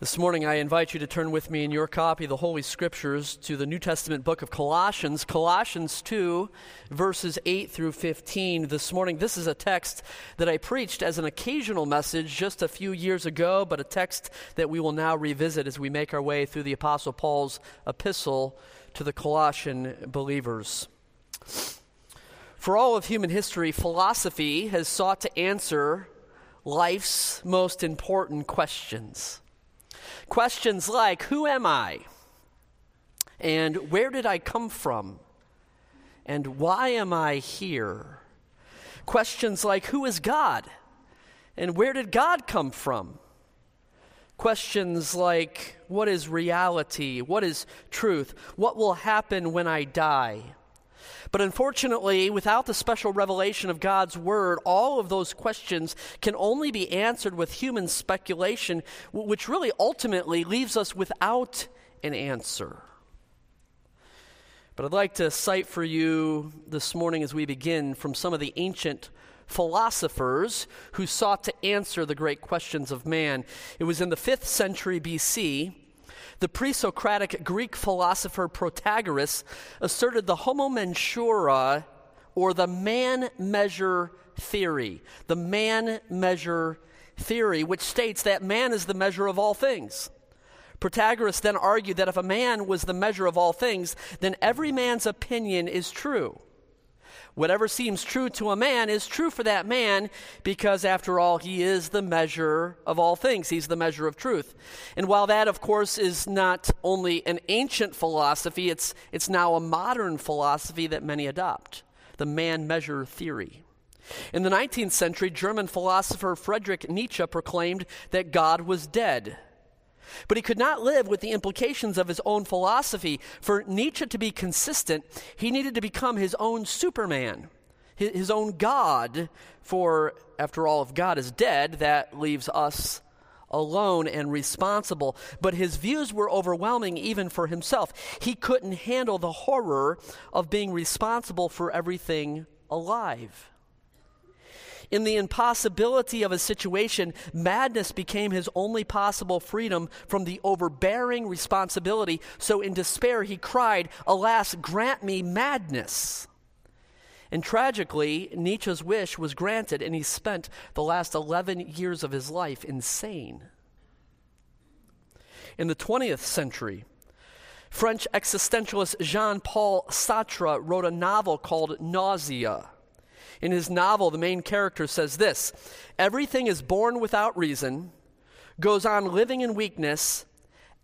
This morning, I invite you to turn with me in your copy of the Holy Scriptures to the New Testament book of Colossians, Colossians 2, verses 8 through 15. This morning, this is a text that I preached as an occasional message just a few years ago, but a text that we will now revisit as we make our way through the Apostle Paul's epistle to the Colossian believers. For all of human history, philosophy has sought to answer life's most important questions. Questions like Who am I? And where did I come from? And why am I here? Questions like Who is God? And where did God come from? Questions like What is reality? What is truth? What will happen when I die? But unfortunately, without the special revelation of God's Word, all of those questions can only be answered with human speculation, which really ultimately leaves us without an answer. But I'd like to cite for you this morning as we begin from some of the ancient philosophers who sought to answer the great questions of man. It was in the 5th century BC the pre Socratic Greek philosopher Protagoras asserted the homo mensura, or the man measure theory. The man measure theory, which states that man is the measure of all things. Protagoras then argued that if a man was the measure of all things, then every man's opinion is true. Whatever seems true to a man is true for that man because, after all, he is the measure of all things. He's the measure of truth. And while that, of course, is not only an ancient philosophy, it's, it's now a modern philosophy that many adopt the man measure theory. In the 19th century, German philosopher Friedrich Nietzsche proclaimed that God was dead. But he could not live with the implications of his own philosophy. For Nietzsche to be consistent, he needed to become his own Superman, his own God. For, after all, if God is dead, that leaves us alone and responsible. But his views were overwhelming even for himself. He couldn't handle the horror of being responsible for everything alive. In the impossibility of a situation, madness became his only possible freedom from the overbearing responsibility. So in despair, he cried, Alas, grant me madness. And tragically, Nietzsche's wish was granted, and he spent the last 11 years of his life insane. In the 20th century, French existentialist Jean Paul Sartre wrote a novel called Nausea. In his novel, the main character says this Everything is born without reason, goes on living in weakness,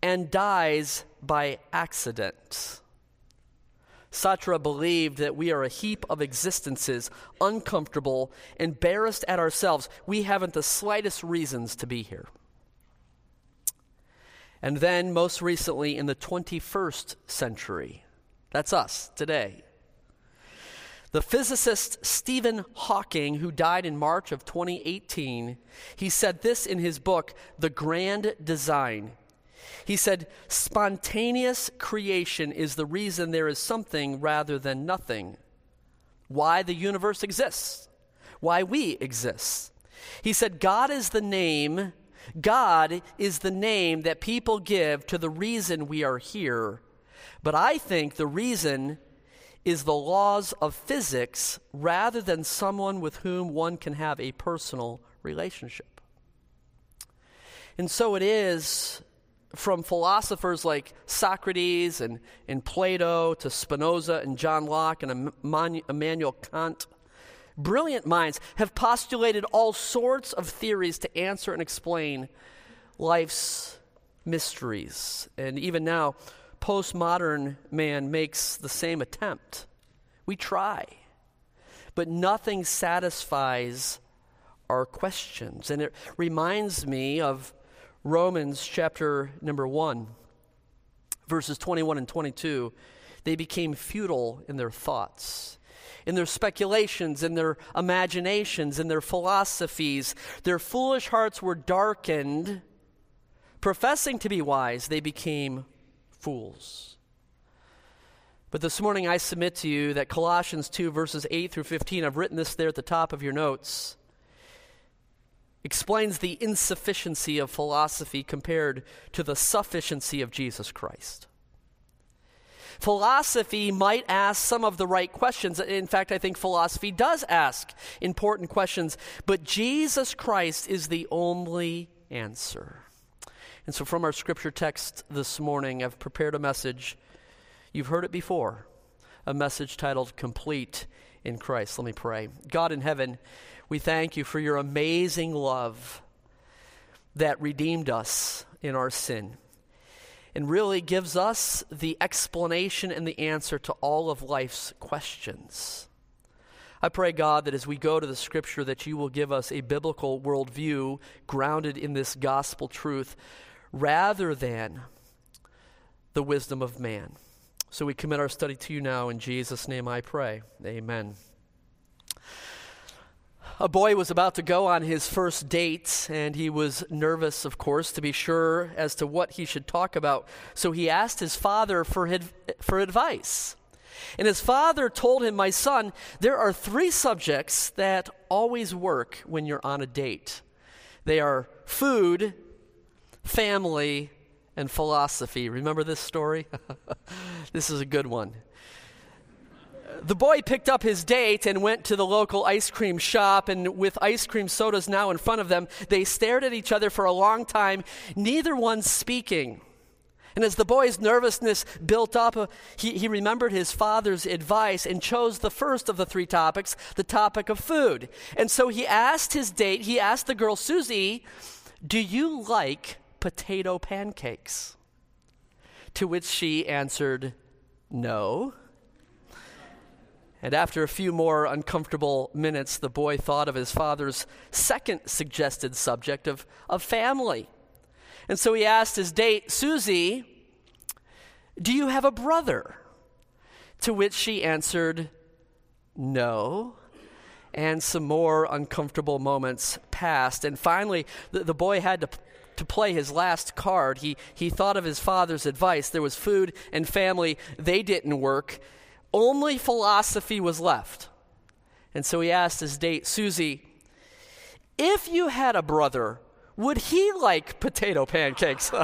and dies by accident. Sartre believed that we are a heap of existences, uncomfortable, embarrassed at ourselves. We haven't the slightest reasons to be here. And then, most recently, in the 21st century, that's us today. The physicist Stephen Hawking, who died in March of 2018, he said this in his book, The Grand Design. He said, Spontaneous creation is the reason there is something rather than nothing. Why the universe exists, why we exist. He said, God is the name, God is the name that people give to the reason we are here. But I think the reason is the laws of physics rather than someone with whom one can have a personal relationship. And so it is from philosophers like Socrates and, and Plato to Spinoza and John Locke and Immanuel Kant. Brilliant minds have postulated all sorts of theories to answer and explain life's mysteries. And even now, postmodern man makes the same attempt. We try, but nothing satisfies our questions. And it reminds me of Romans chapter number 1, verses 21 and 22. They became futile in their thoughts in their speculations, in their imaginations, in their philosophies. Their foolish hearts were darkened. Professing to be wise, they became fools. But this morning I submit to you that Colossians 2, verses 8 through 15, I've written this there at the top of your notes, explains the insufficiency of philosophy compared to the sufficiency of Jesus Christ. Philosophy might ask some of the right questions. In fact, I think philosophy does ask important questions, but Jesus Christ is the only answer. And so, from our scripture text this morning, I've prepared a message. You've heard it before a message titled Complete in Christ. Let me pray. God in heaven, we thank you for your amazing love that redeemed us in our sin and really gives us the explanation and the answer to all of life's questions. I pray, God, that as we go to the scripture, that you will give us a biblical worldview grounded in this gospel truth rather than the wisdom of man. So we commit our study to you now. In Jesus' name I pray. Amen a boy was about to go on his first date, and he was nervous, of course, to be sure as to what he should talk about. So he asked his father for, his, for advice. And his father told him, My son, there are three subjects that always work when you're on a date they are food, family, and philosophy. Remember this story? this is a good one the boy picked up his date and went to the local ice cream shop, and with ice cream sodas now in front of them, they stared at each other for a long time, neither one speaking. And as the boy's nervousness built up, uh, he, he remembered his father's advice and chose the first of the three topics, the topic of food. And so he asked his date, he asked the girl, Susie, do you like potato pancakes? To which she answered, No. And after a few more uncomfortable minutes, the boy thought of his father's second suggested subject of, of family. And so he asked his date, Susie, do you have a brother? To which she answered, No. And some more uncomfortable moments passed. And finally, the, the boy had to to play his last card. He, he thought of his father's advice. There was food and family, they didn't work. Only philosophy was left. And so he asked his date, Susie, if you had a brother, would he like potato pancakes?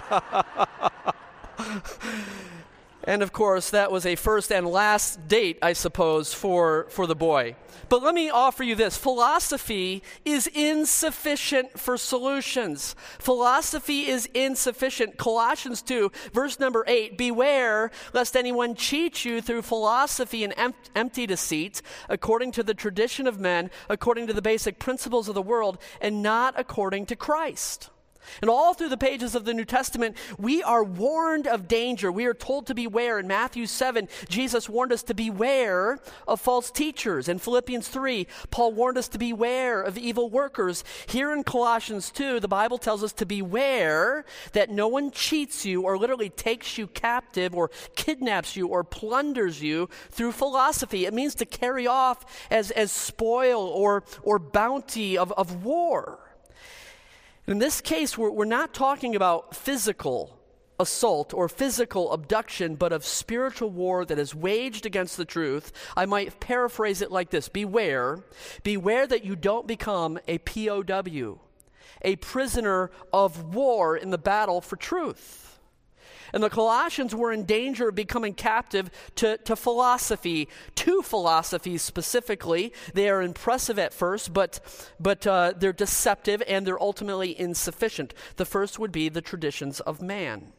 And of course, that was a first and last date, I suppose, for, for the boy. But let me offer you this philosophy is insufficient for solutions. Philosophy is insufficient. Colossians 2, verse number 8 Beware lest anyone cheat you through philosophy and em- empty deceit, according to the tradition of men, according to the basic principles of the world, and not according to Christ. And all through the pages of the New Testament, we are warned of danger. We are told to beware. In Matthew 7, Jesus warned us to beware of false teachers. In Philippians 3, Paul warned us to beware of evil workers. Here in Colossians 2, the Bible tells us to beware that no one cheats you or literally takes you captive or kidnaps you or plunders you through philosophy. It means to carry off as, as spoil or, or bounty of, of war. In this case, we're, we're not talking about physical assault or physical abduction, but of spiritual war that is waged against the truth. I might paraphrase it like this Beware, beware that you don't become a POW, a prisoner of war in the battle for truth. And the Colossians were in danger of becoming captive to, to philosophy, to philosophies specifically. They are impressive at first, but, but uh, they're deceptive and they're ultimately insufficient. The first would be the traditions of man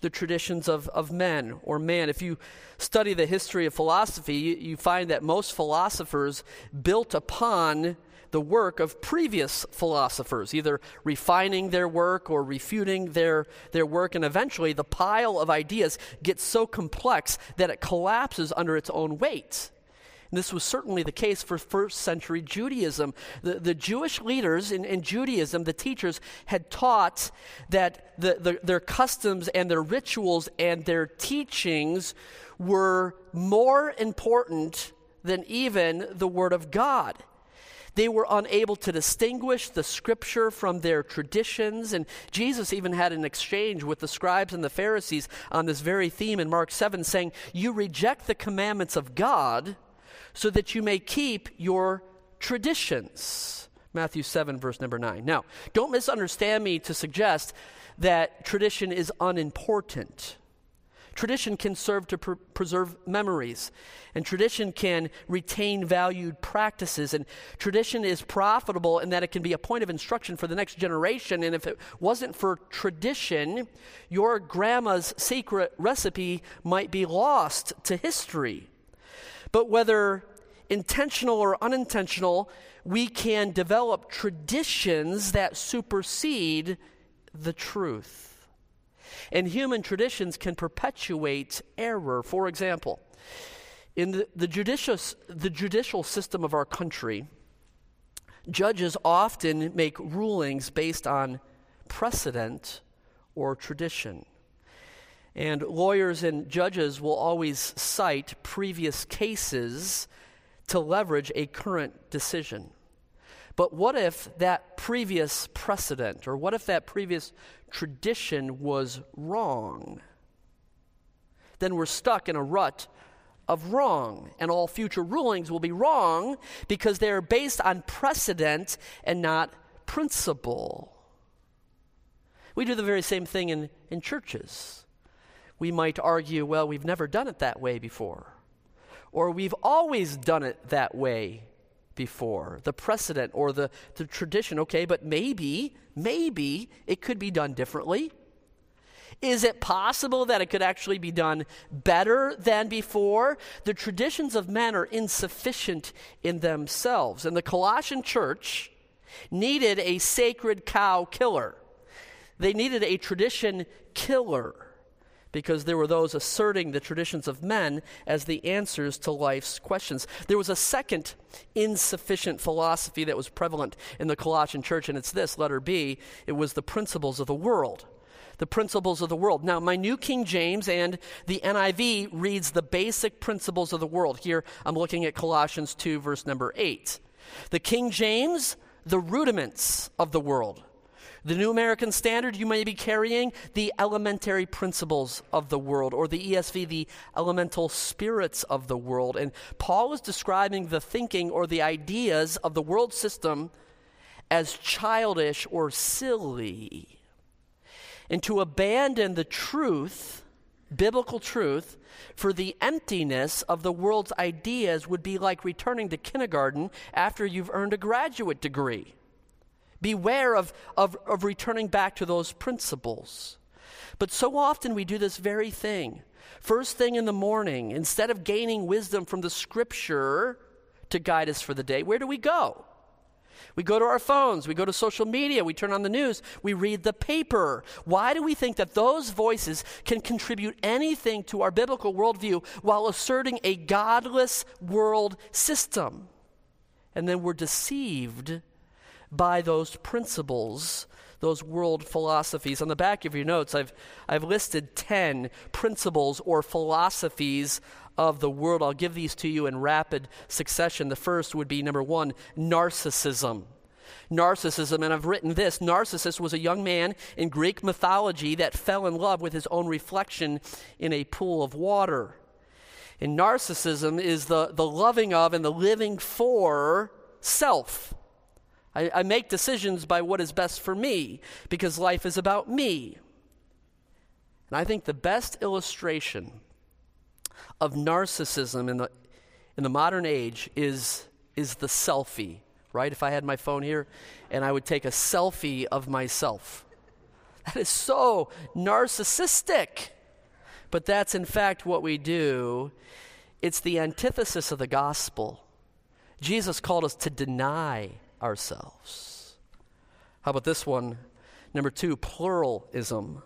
the traditions of, of men or man. If you study the history of philosophy, you, you, find that most philosophers built upon the work of previous philosophers, either refining their work or refuting their, their work. And eventually, the pile of ideas gets so complex that it collapses under its own weight. And this was certainly the case for first century Judaism. The, the Jewish leaders in, in Judaism, the teachers, had taught that the, the, their customs and their rituals and their teachings were more important than even the Word of God. They were unable to distinguish the scripture from their traditions. And Jesus even had an exchange with the scribes and the Pharisees on this very theme in Mark 7, saying, You reject the commandments of God so that you may keep your traditions. Matthew 7, verse number 9. Now, don't misunderstand me to suggest that tradition is unimportant. Tradition can serve to pr- preserve memories, and tradition can retain valued practices, and tradition is profitable in that it can be a point of instruction for the next generation. And if it wasn't for tradition, your grandma's secret recipe might be lost to history. But whether intentional or unintentional, we can develop traditions that supersede the truth. And human traditions can perpetuate error. For example, in the, the, the judicial system of our country, judges often make rulings based on precedent or tradition. And lawyers and judges will always cite previous cases to leverage a current decision. But what if that previous precedent, or what if that previous tradition was wrong? Then we're stuck in a rut of wrong, and all future rulings will be wrong because they are based on precedent and not principle. We do the very same thing in, in churches. We might argue, well, we've never done it that way before, or we've always done it that way before, the precedent or the, the tradition, okay, but maybe, maybe it could be done differently. Is it possible that it could actually be done better than before? The traditions of men are insufficient in themselves. And the Colossian church needed a sacred cow killer, they needed a tradition killer because there were those asserting the traditions of men as the answers to life's questions. There was a second insufficient philosophy that was prevalent in the Colossian church, and it's this letter B it was the principles of the world. The principles of the world. Now, my New King James and the NIV reads the basic principles of the world. Here, I'm looking at Colossians 2, verse number 8. The King James, the rudiments of the world. The New American Standard, you may be carrying the elementary principles of the world, or the ESV, the elemental spirits of the world. And Paul is describing the thinking or the ideas of the world system as childish or silly. And to abandon the truth, biblical truth, for the emptiness of the world's ideas would be like returning to kindergarten after you've earned a graduate degree. Beware of, of, of returning back to those principles. But so often we do this very thing. First thing in the morning, instead of gaining wisdom from the scripture to guide us for the day, where do we go? We go to our phones, we go to social media, we turn on the news, we read the paper. Why do we think that those voices can contribute anything to our biblical worldview while asserting a godless world system? And then we're deceived by those principles, those world philosophies. On the back of your notes, I've, I've listed 10 principles or philosophies of the world. I'll give these to you in rapid succession. The first would be number one, narcissism. Narcissism, and I've written this Narcissus was a young man in Greek mythology that fell in love with his own reflection in a pool of water. And narcissism is the, the loving of and the living for self. I, I make decisions by what is best for me because life is about me. And I think the best illustration of narcissism in the, in the modern age is, is the selfie, right? If I had my phone here and I would take a selfie of myself. That is so narcissistic. But that's in fact what we do. It's the antithesis of the gospel. Jesus called us to deny ourselves. How about this one? Number two, pluralism.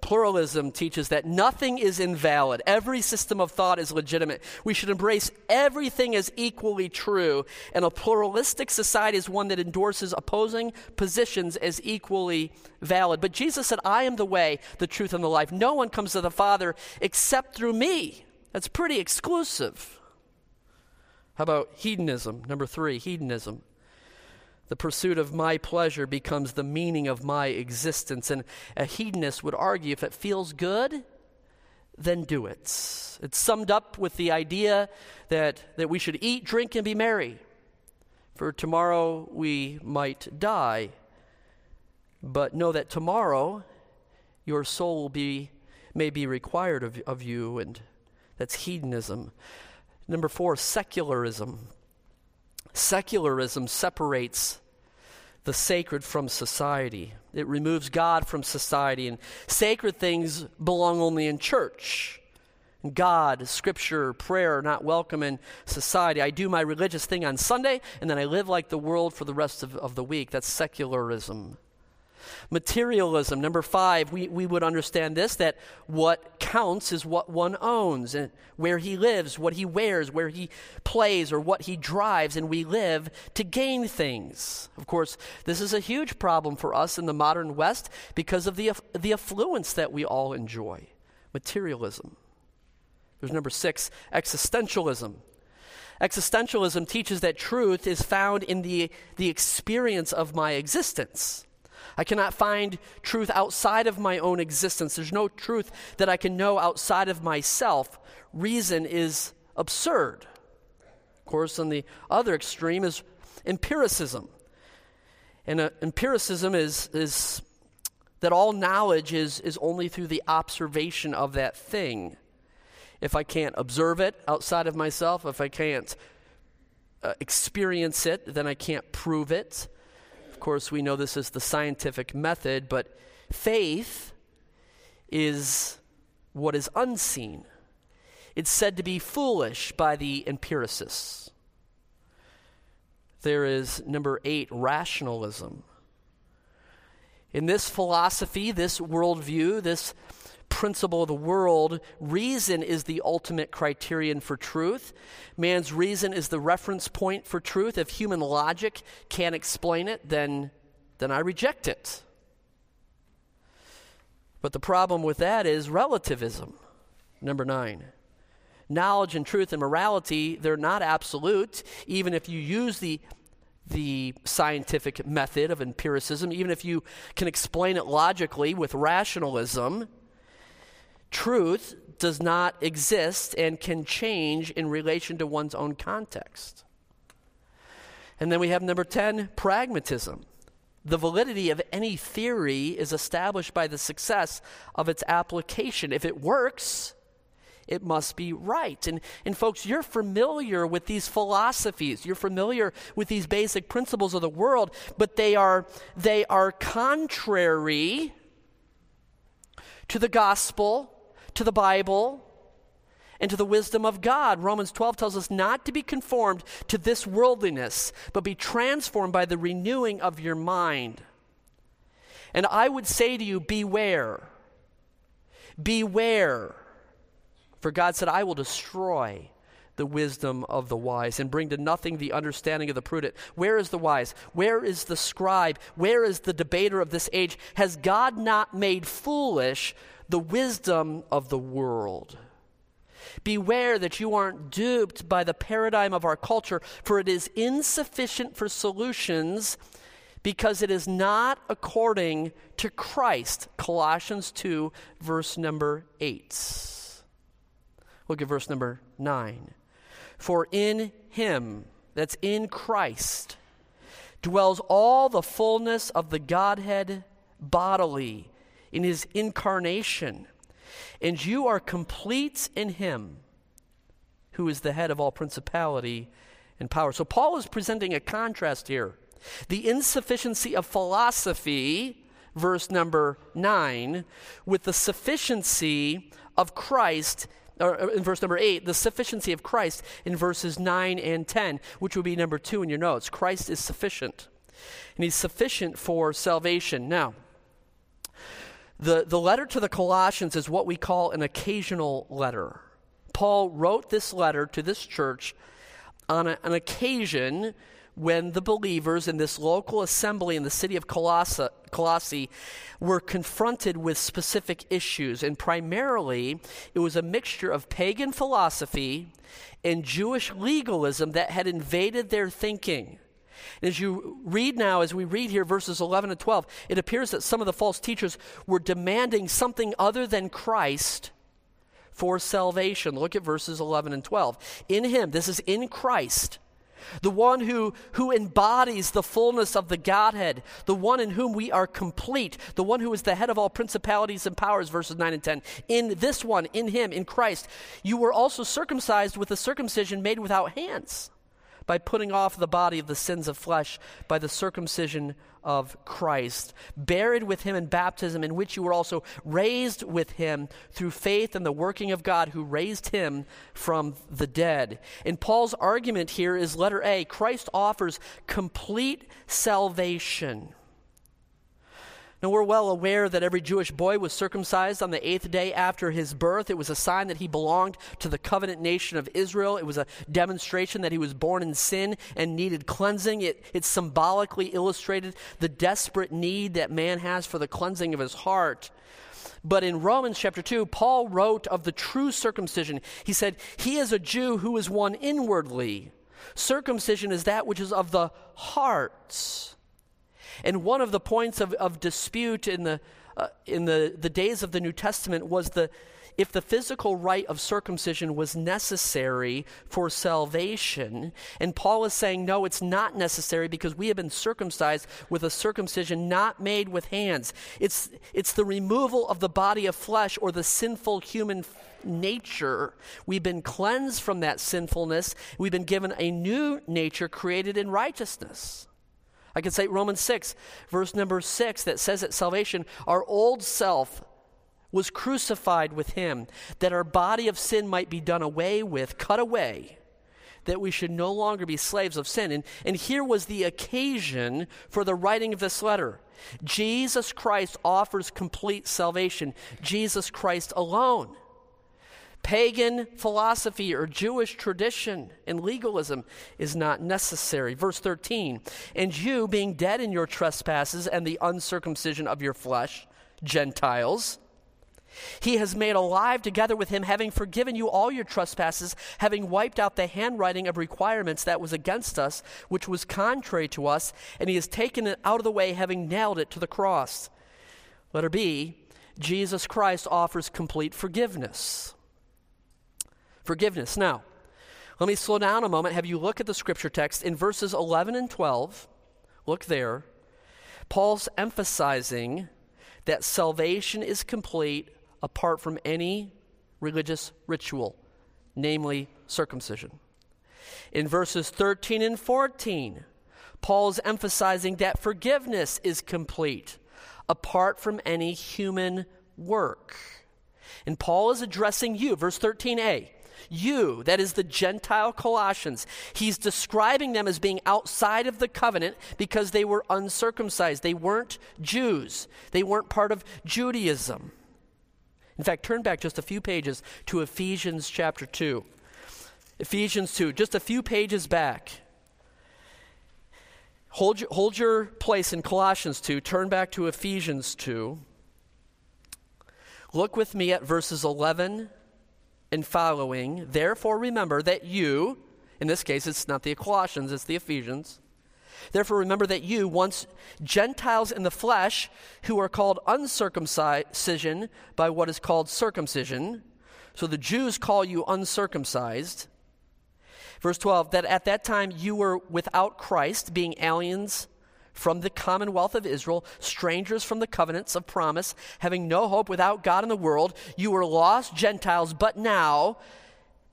Pluralism teaches that nothing is invalid. Every system of thought is legitimate. We should embrace everything as equally true. And a pluralistic society is one that endorses opposing positions as equally valid. But Jesus said, I am the way, the truth, and the life. No one comes to the Father except through me. That's pretty exclusive. How about hedonism? Number three, hedonism. The pursuit of my pleasure becomes the meaning of my existence. And a hedonist would argue if it feels good, then do it. It's summed up with the idea that, that we should eat, drink, and be merry. For tomorrow we might die. But know that tomorrow your soul will be, may be required of, of you, and that's hedonism. Number four, secularism. Secularism separates the sacred from society. It removes God from society, and sacred things belong only in church. God, Scripture, prayer are not welcome in society. I do my religious thing on Sunday, and then I live like the world for the rest of, of the week. That's secularism. Materialism. Number five, we, we would understand this that what counts is what one owns, and where he lives, what he wears, where he plays, or what he drives, and we live to gain things. Of course, this is a huge problem for us in the modern West because of the, the affluence that we all enjoy. Materialism. There's number six, existentialism. Existentialism teaches that truth is found in the, the experience of my existence. I cannot find truth outside of my own existence. There's no truth that I can know outside of myself. Reason is absurd. Of course, on the other extreme is empiricism. And uh, empiricism is, is that all knowledge is, is only through the observation of that thing if I can't observe it outside of myself, if I can't uh, experience it, then I can't prove it. Of course, we know this is the scientific method, but faith is what is unseen. It's said to be foolish by the empiricists. There is number eight, rationalism. In this philosophy, this worldview, this principle of the world, reason is the ultimate criterion for truth. Man's reason is the reference point for truth. If human logic can't explain it, then, then I reject it. But the problem with that is relativism. Number nine. Knowledge and truth and morality, they're not absolute, even if you use the the scientific method of empiricism, even if you can explain it logically with rationalism, Truth does not exist and can change in relation to one's own context. And then we have number 10, pragmatism. The validity of any theory is established by the success of its application. If it works, it must be right. And, and folks, you're familiar with these philosophies. You're familiar with these basic principles of the world, but they are, they are contrary to the gospel to the Bible and to the wisdom of God. Romans 12 tells us not to be conformed to this worldliness, but be transformed by the renewing of your mind. And I would say to you, beware. Beware. For God said, I will destroy the wisdom of the wise and bring to nothing the understanding of the prudent. Where is the wise? Where is the scribe? Where is the debater of this age? Has God not made foolish the wisdom of the world. Beware that you aren't duped by the paradigm of our culture, for it is insufficient for solutions because it is not according to Christ. Colossians 2, verse number 8. Look at verse number 9. For in him, that's in Christ, dwells all the fullness of the Godhead bodily in his incarnation. And you are complete in him, who is the head of all principality and power. So Paul is presenting a contrast here. The insufficiency of philosophy, verse number 9, with the sufficiency of Christ or uh, in verse number 8, the sufficiency of Christ in verses 9 and 10, which would be number 2 in your notes. Christ is sufficient. And he's sufficient for salvation. Now, the, the letter to the Colossians is what we call an occasional letter. Paul wrote this letter to this church on a, an occasion when the believers in this local assembly in the city of Colossae, Colossae were confronted with specific issues. And primarily, it was a mixture of pagan philosophy and Jewish legalism that had invaded their thinking. As you read now, as we read here verses 11 and 12, it appears that some of the false teachers were demanding something other than Christ for salvation. Look at verses 11 and 12. In him, this is in Christ, the one who, who embodies the fullness of the Godhead, the one in whom we are complete, the one who is the head of all principalities and powers, verses 9 and 10. In this one, in him, in Christ, you were also circumcised with a circumcision made without hands by putting off the body of the sins of flesh by the circumcision of Christ, buried with him in baptism, in which you were also raised with him through faith in the working of God who raised him from the dead. And Paul's argument here is letter A Christ offers complete salvation. Now, we're well aware that every Jewish boy was circumcised on the eighth day after his birth. It was a sign that he belonged to the covenant nation of Israel. It was a demonstration that he was born in sin and needed cleansing. It, it symbolically illustrated the desperate need that man has for the cleansing of his heart. But in Romans chapter 2, Paul wrote of the true circumcision. He said, He is a Jew who is one inwardly. Circumcision is that which is of the heart and one of the points of, of dispute in, the, uh, in the, the days of the New Testament was the, if the physical rite of circumcision was necessary for salvation. And Paul is saying, no, it's not necessary because we have been circumcised with a circumcision not made with hands. It's, it's the removal of the body of flesh or the sinful human nature. We've been cleansed from that sinfulness. We've been given a new nature created in righteousness. I can say Romans 6, verse number 6, that says at salvation, our old self was crucified with him, that our body of sin might be done away with, cut away, that we should no longer be slaves of sin. And, and here was the occasion for the writing of this letter. Jesus Christ offers complete salvation, Jesus Christ alone pagan philosophy or Jewish tradition and legalism is not necessary. Verse 13, and you, being dead in your trespasses and the uncircumcision of your flesh, Gentiles, he has made alive together with him, having forgiven you all your trespasses, having wiped out the handwriting of requirements that was against us, which was contrary to us, and he has taken it out of the way, having nailed it to the cross. Letter B Jesus Christ offers complete forgiveness forgiveness. Now, let me slow down a moment, have you look at the scripture text in verses 11 and 12. Look there. Paul's emphasizing that salvation is complete apart from any religious ritual, namely circumcision. In verses 13 and 14, Paul's emphasizing that forgiveness is complete apart from any human work. And Paul is addressing you, verse 13a. You, that is the Gentile Colossians, he's describing them as being outside of the covenant because they were uncircumcised. They weren't Jews, they weren't part of Judaism. In fact, turn back just a few pages to Ephesians chapter 2. Ephesians 2, just a few pages back. Hold your, hold your place in Colossians 2. Turn back to Ephesians 2. Look with me at verses 11 and following, therefore remember that you, in this case, it's not the Colossians, it's the Ephesians. Therefore, remember that you, once Gentiles in the flesh, who are called uncircumcision by what is called circumcision, so the Jews call you uncircumcised. Verse 12, that at that time you were without Christ, being aliens from the commonwealth of Israel, strangers from the covenants of promise, having no hope without God in the world. You were lost Gentiles, but now,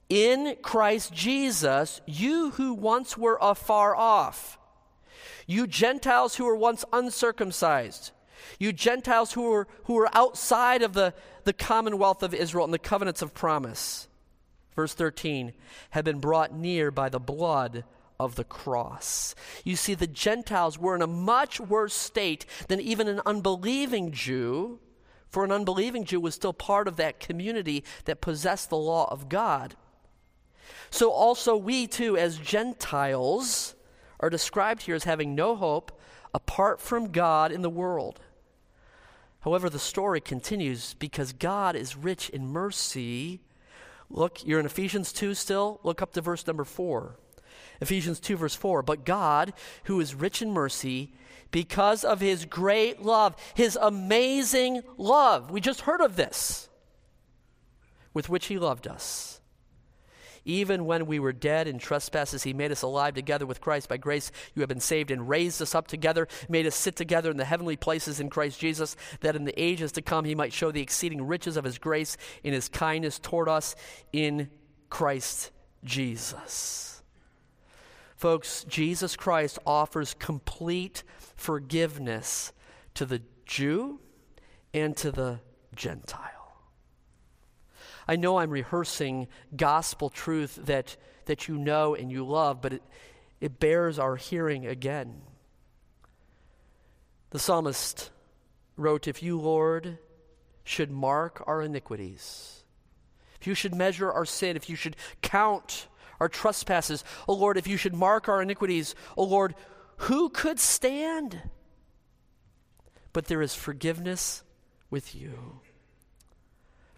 in Christ Jesus, you who once were afar off, you Gentiles who were once uncircumcised, you Gentiles who were, who were outside of the, the commonwealth of Israel and the covenants of promise, verse 13, have been brought near by the blood of the cross. You see, the Gentiles were in a much worse state than even an unbelieving Jew, for an unbelieving Jew was still part of that community that possessed the law of God. So, also, we too, as Gentiles, are described here as having no hope apart from God in the world. However, the story continues because God is rich in mercy. Look, you're in Ephesians 2 still. Look up to verse number 4. Ephesians 2, verse 4. But God, who is rich in mercy, because of his great love, his amazing love, we just heard of this, with which he loved us, Even when we were dead in trespasses, he made us alive together with Christ. By grace, you have been saved and raised us up together, made us sit together in the heavenly places in Christ Jesus, that in the ages to come he might show the exceeding riches of his grace in his kindness toward us in Christ Jesus. Folks, Jesus Christ offers complete forgiveness to the Jew and to the Gentile. I know I'm rehearsing gospel truth that, that you know and you love, but it, it bears our hearing again. The psalmist wrote, If you, Lord, should mark our iniquities, if you should measure our sin, if you should count our trespasses, O Lord, if you should mark our iniquities, O Lord, who could stand? But there is forgiveness with you.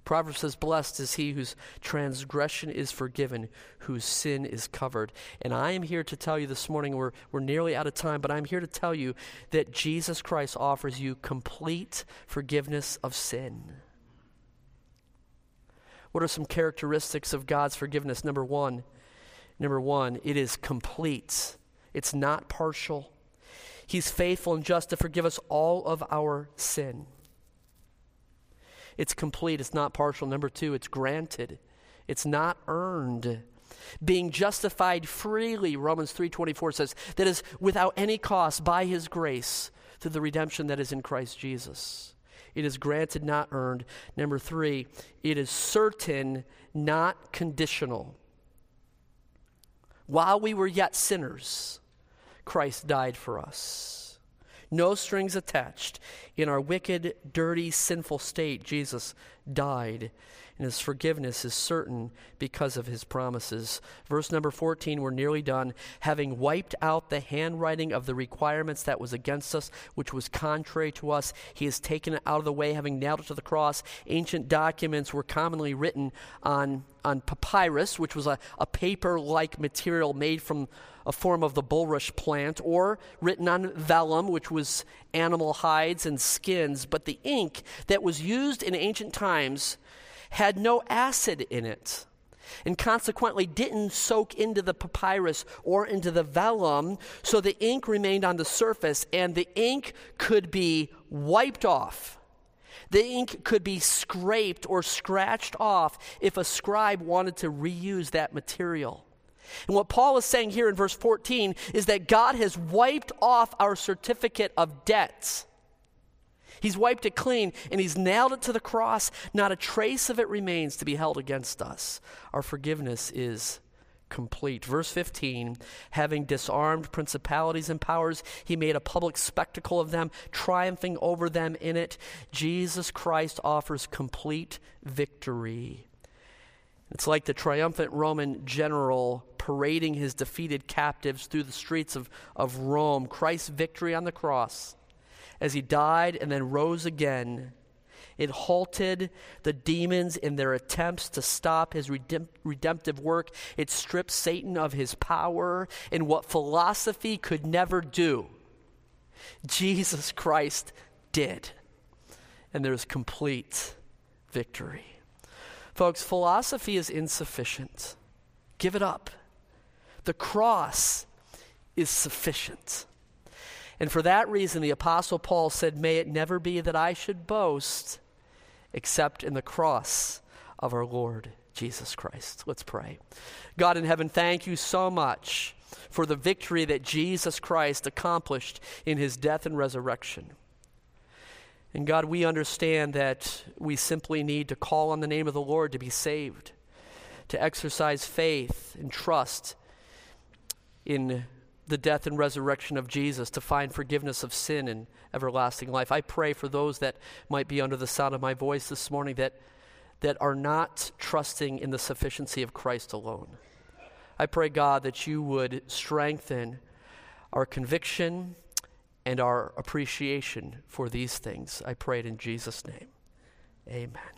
Proverbs says, Blessed is he whose transgression is forgiven, whose sin is covered. And I am here to tell you this morning, we're, we're nearly out of time, but I'm here to tell you that Jesus Christ offers you complete forgiveness of sin. What are some characteristics of God's forgiveness? Number one, number one, it is complete. It's not partial. He's faithful and just to forgive us all of our sin. It's complete, it's not partial. Number two, it's granted, it's not earned. Being justified freely, Romans 3:24 says, that is without any cost by his grace through the redemption that is in Christ Jesus. It is granted, not earned. Number three, it is certain, not conditional. While we were yet sinners, Christ died for us no strings attached. In our wicked, dirty, sinful state, Jesus died, and his forgiveness is certain because of his promises. Verse number 14, we're nearly done. Having wiped out the handwriting of the requirements that was against us, which was contrary to us, he has taken it out of the way, having nailed it to the cross. Ancient documents were commonly written on, on papyrus, which was a, a paper like material made from a form of the bulrush plant, or written on vellum, which was animal hides and skins. But the ink that was used in ancient times had no acid in it and consequently didn't soak into the papyrus or into the vellum, so the ink remained on the surface and the ink could be wiped off. The ink could be scraped or scratched off if a scribe wanted to reuse that material. And what Paul is saying here in verse 14 is that God has wiped off our certificate of debts. He's wiped it clean and he's nailed it to the cross. Not a trace of it remains to be held against us. Our forgiveness is complete. Verse 15 having disarmed principalities and powers, he made a public spectacle of them, triumphing over them in it. Jesus Christ offers complete victory. It's like the triumphant Roman general parading his defeated captives through the streets of, of Rome, Christ's victory on the cross, as he died and then rose again, it halted the demons in their attempts to stop his redemp- redemptive work. It stripped Satan of his power in what philosophy could never do. Jesus Christ did. And there's complete victory. Folks, philosophy is insufficient. Give it up. The cross is sufficient. And for that reason, the Apostle Paul said, May it never be that I should boast except in the cross of our Lord Jesus Christ. Let's pray. God in heaven, thank you so much for the victory that Jesus Christ accomplished in his death and resurrection. And God, we understand that we simply need to call on the name of the Lord to be saved, to exercise faith and trust in the death and resurrection of Jesus to find forgiveness of sin and everlasting life. I pray for those that might be under the sound of my voice this morning that, that are not trusting in the sufficiency of Christ alone. I pray, God, that you would strengthen our conviction and our appreciation for these things. I pray it in Jesus' name. Amen.